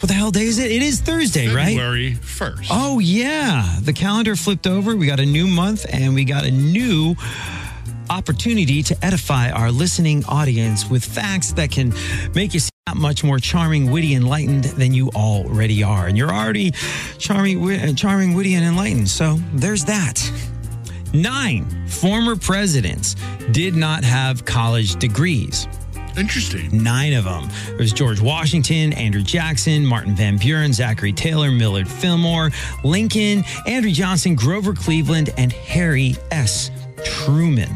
What the hell day is it? It is Thursday, right? February 1st. Oh, yeah. The calendar flipped over. We got a new month and we got a new opportunity to edify our listening audience with facts that can make you that much more charming, witty, enlightened than you already are. And you're already charming, uh, charming, witty, and enlightened. So there's that. Nine former presidents did not have college degrees. Interesting. Nine of them. There's George Washington, Andrew Jackson, Martin Van Buren, Zachary Taylor, Millard Fillmore, Lincoln, Andrew Johnson, Grover Cleveland, and Harry S. Truman.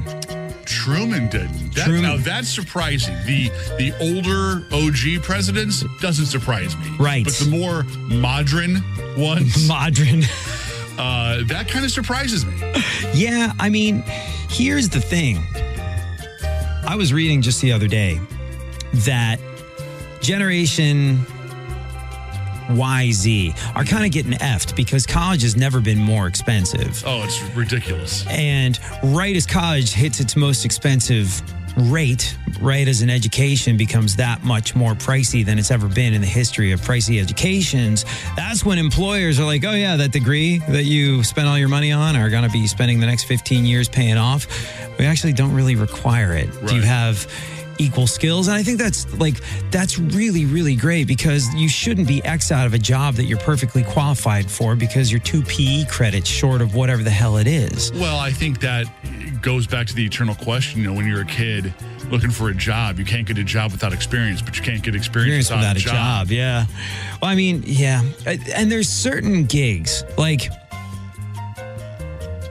Truman didn't. That, Truman. Now that's surprising. The the older OG presidents doesn't surprise me. Right. But the more modern ones, Modern. uh, that kind of surprises me. Yeah, I mean, here's the thing. I was reading just the other day that Generation YZ are kind of getting effed because college has never been more expensive. Oh, it's ridiculous. And right as college hits its most expensive rate, right as an education becomes that much more pricey than it's ever been in the history of pricey educations, that's when employers are like, oh, yeah, that degree that you spent all your money on are going to be spending the next 15 years paying off. We actually don't really require it. Do you have equal skills and i think that's like that's really really great because you shouldn't be x out of a job that you're perfectly qualified for because you're two pe credits short of whatever the hell it is Well, I think that goes back to the eternal question. You know, when you're a kid looking for a job, you can't get a job without experience, but you can't get experience, experience without a job. Yeah. Well, I mean, yeah. And there's certain gigs like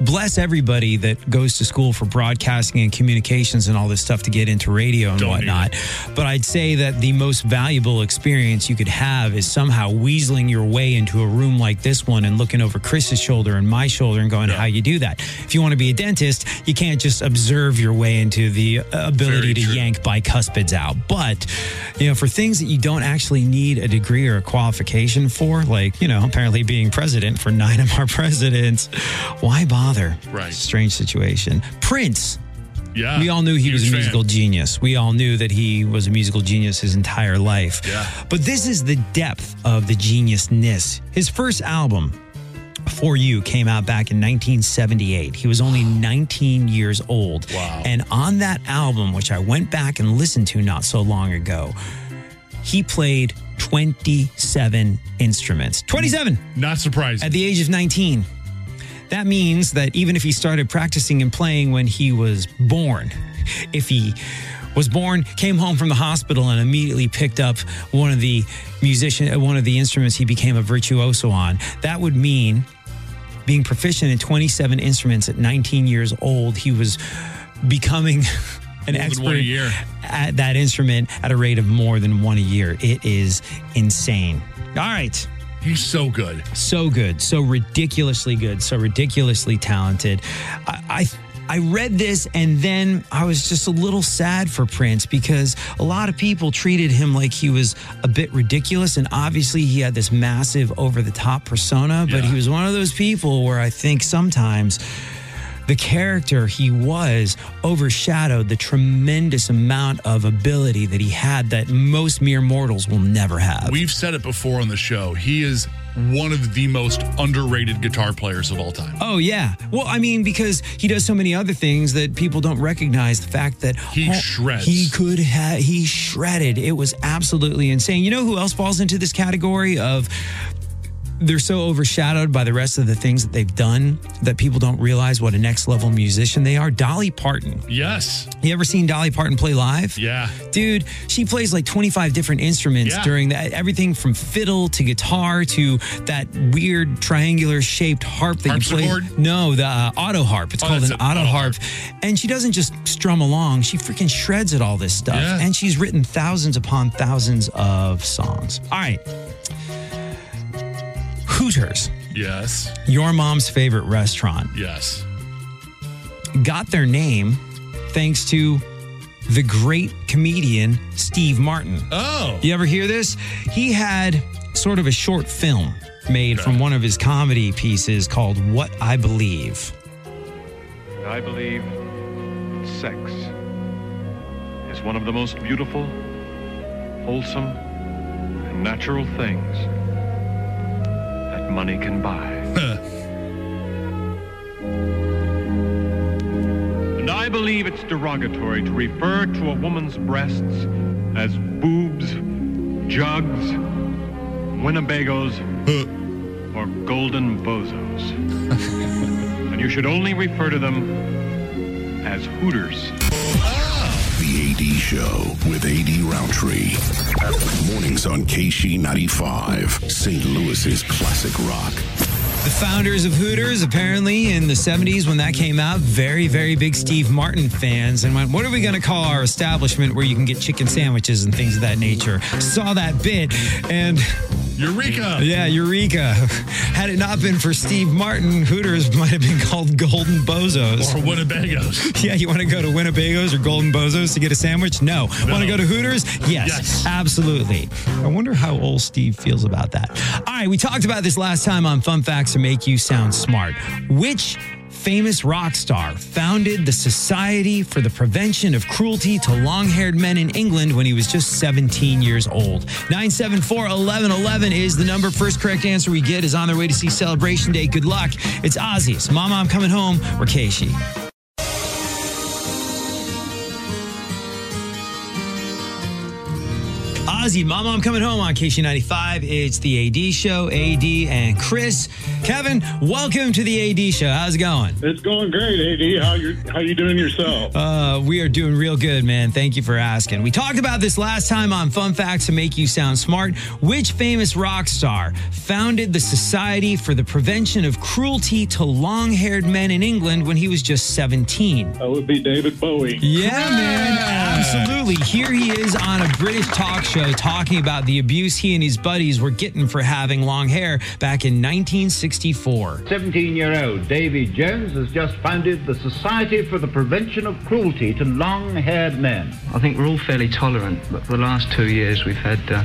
bless everybody that goes to school for broadcasting and communications and all this stuff to get into radio and Don't whatnot. But I'd say that the most valuable experience you could have is somehow weaseling your way into a room like this one and looking over Chris's shoulder and my shoulder and going, Yeah. how you do that. If you want to be a dentist, you can't just observe your way into the uh, ability Very to true. yank bicuspids out. But, you know, for things that you don't actually need a degree or a qualification for, like, you know, apparently being president for nine of our presidents, why bother? Right. Strange situation. Prince. Yeah. We all knew he was a Huge fan. musical genius. We all knew that he was a musical genius his entire life. Yeah. But this is the depth of the geniusness. His first album, For You, came out back in 1978. He was only 19 years old. Wow. And on that album, which I went back and listened to not so long ago, he played 27 instruments. 27 Not surprising. at the age of 19. That means that even if he started practicing and playing when he was born, if he was born, came home from the hospital and immediately picked up one of the musician uh, one of the instruments he became a virtuoso on, that would mean being proficient in 27 instruments at 19 years old, he was becoming an More expert one a year. at that instrument at a rate of more than one a year. It is insane. All right He's so good. so good, so ridiculously good, so ridiculously talented. I, I I read this and then I was just a little sad for Prince because a lot of people treated him like he was a bit ridiculous and obviously he had this massive over the top persona, but Yeah. he was one of those people where I think sometimes the character he was overshadowed the tremendous amount of ability that he had that most mere mortals will never have. We've said it before on the show. He is one of the most underrated guitar players of all time. Oh yeah. Well, I mean, because he does so many other things that people don't recognize. The fact that He oh, shreds. He could have. He shredded. It was absolutely insane. You know who else falls into this category of? They're so overshadowed by the rest of the things that they've done that people don't realize what a next level musician they are. Dolly Parton. Yes. You ever seen Dolly Parton play live? Yeah. Dude, she plays like 25 different instruments Yeah. during that. Everything from fiddle to guitar to that weird triangular shaped harp that you Harpsichord? play. No, the uh, auto harp. It's Oh, called an auto auto harp. And she doesn't just strum along, she freaking shreds at all this stuff. Yeah. And she's written thousands upon thousands of songs. All right. Hooters, Yes. your mom's favorite restaurant, Yes. got their name thanks to the great comedian Steve Martin. Oh. You ever hear this? He had sort of a short film made from one of his comedy pieces called What I Believe. I believe sex is one of the most beautiful, wholesome, and natural things that money can buy. And I believe it's derogatory to refer to a woman's breasts as boobs, jugs, Winnebagos, or golden bozos. and you should only refer to them as hooters. The AD Show with AD Roundtree. Mornings on KSHE 95, St. Louis's classic rock. The founders of Hooters, apparently in the 70s when that came out, very, very big Steve Martin fans and went, What are we going to call our establishment where you can get chicken sandwiches and things of that nature? Saw that bit and. Eureka! Yeah, Eureka. Had it not been for Steve Martin, Hooters might have been called Golden Bozos. Or Winnebagos. Yeah, you want to go to Winnebago's or Golden Bozos to get a sandwich? No. Want to go to Hooters? Yes, Yes. absolutely. I wonder how old Steve feels about that. All right, we talked about this last time on Fun Facts to Make You Sound Smart. Which famous rock star founded the Society for the Prevention of Cruelty to Long Haired Men in England when he was just 17 years old? 974 1111 is the number. First correct answer we get is on their way to see Celebration Day. Good luck. It's Ozzy's Mama, I'm Coming Home, or KSHE. Ozzy, Mama, I'm coming home on KSHE95. It's the AD show, AD and Chris. Kevin, welcome to the AD show. How's it going? It's going great, AD. How you how you doing yourself? Uh, we are doing real good, man. Thank you for asking. We talked about this last time on Fun Facts to Make You Sound Smart. Which famous rock star founded the Society for the Prevention of Cruelty to Long Haired Men in England when he was just 17? That would be David Bowie. Yeah, man, absolutely. Here he is on a British talk show talking about the abuse he and his buddies were getting for having long hair back in 1964. 17 year old Davy Jones has just founded the Society for the Prevention of Cruelty to Long Haired Men. I think we're all fairly tolerant, but for the last two years we've had uh,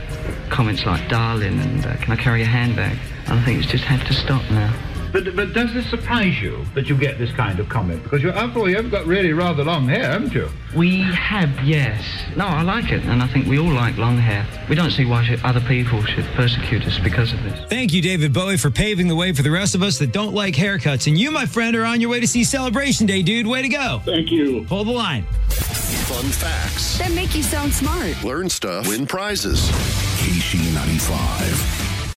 comments like darling and uh, can I carry a handbag? And I think it's just had to stop now. But, but does this surprise you that you get this kind of comment? Because you, after all, you've got really rather long hair, haven't you? We have, yes. No, I like it, and I think we all like long hair. We don't see why should, other people should persecute us because of this. Thank you, David Bowie, for paving the way for the rest of us that don't like haircuts. And you, my friend, are on your way to see Celebration Day, dude. Way to go. Thank you. Hold the line. Fun facts. That make you sound smart. Learn stuff. Win prizes. KSHE 95.